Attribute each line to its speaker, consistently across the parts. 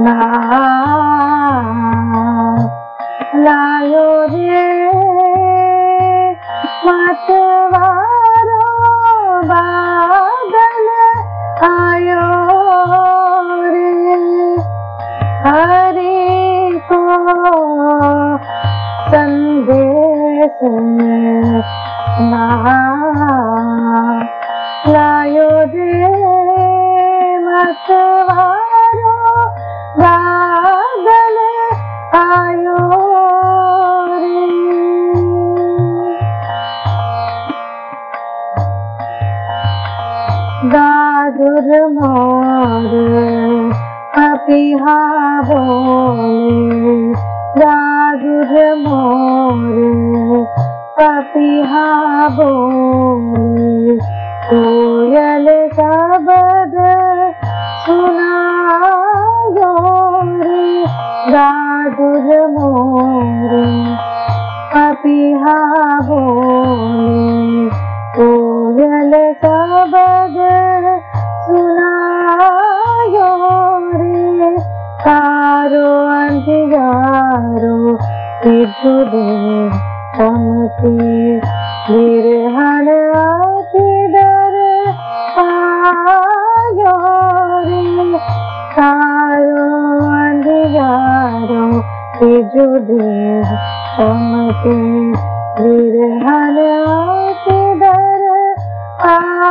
Speaker 1: না লায়ো রে মাতবারো বাদল আয়ো রে হরি তো সন্দেশ না লায়ো রে মাতবারো মোরে পাপিহা বলে রাগুর মোরে পাপিহা কিছুদিন শান্তি ধীরে হারে অতিদারে পায়রে কারও অন্ধিকারো কিছুদিন শান্তি ধীরে হারে অতিদারে পায়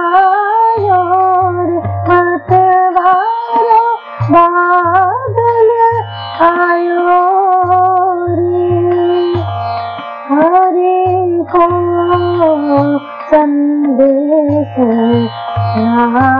Speaker 1: có dân đế phù là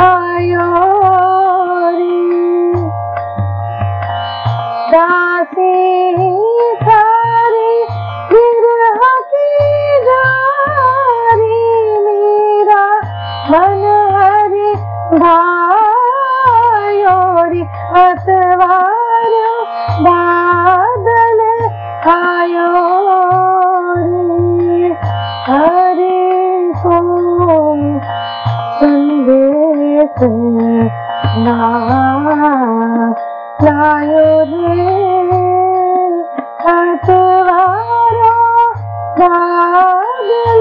Speaker 1: आयो दासी सारी गिरह की जारी मेरा मन हरि मीरा बलि अथवा आयो நாயோரே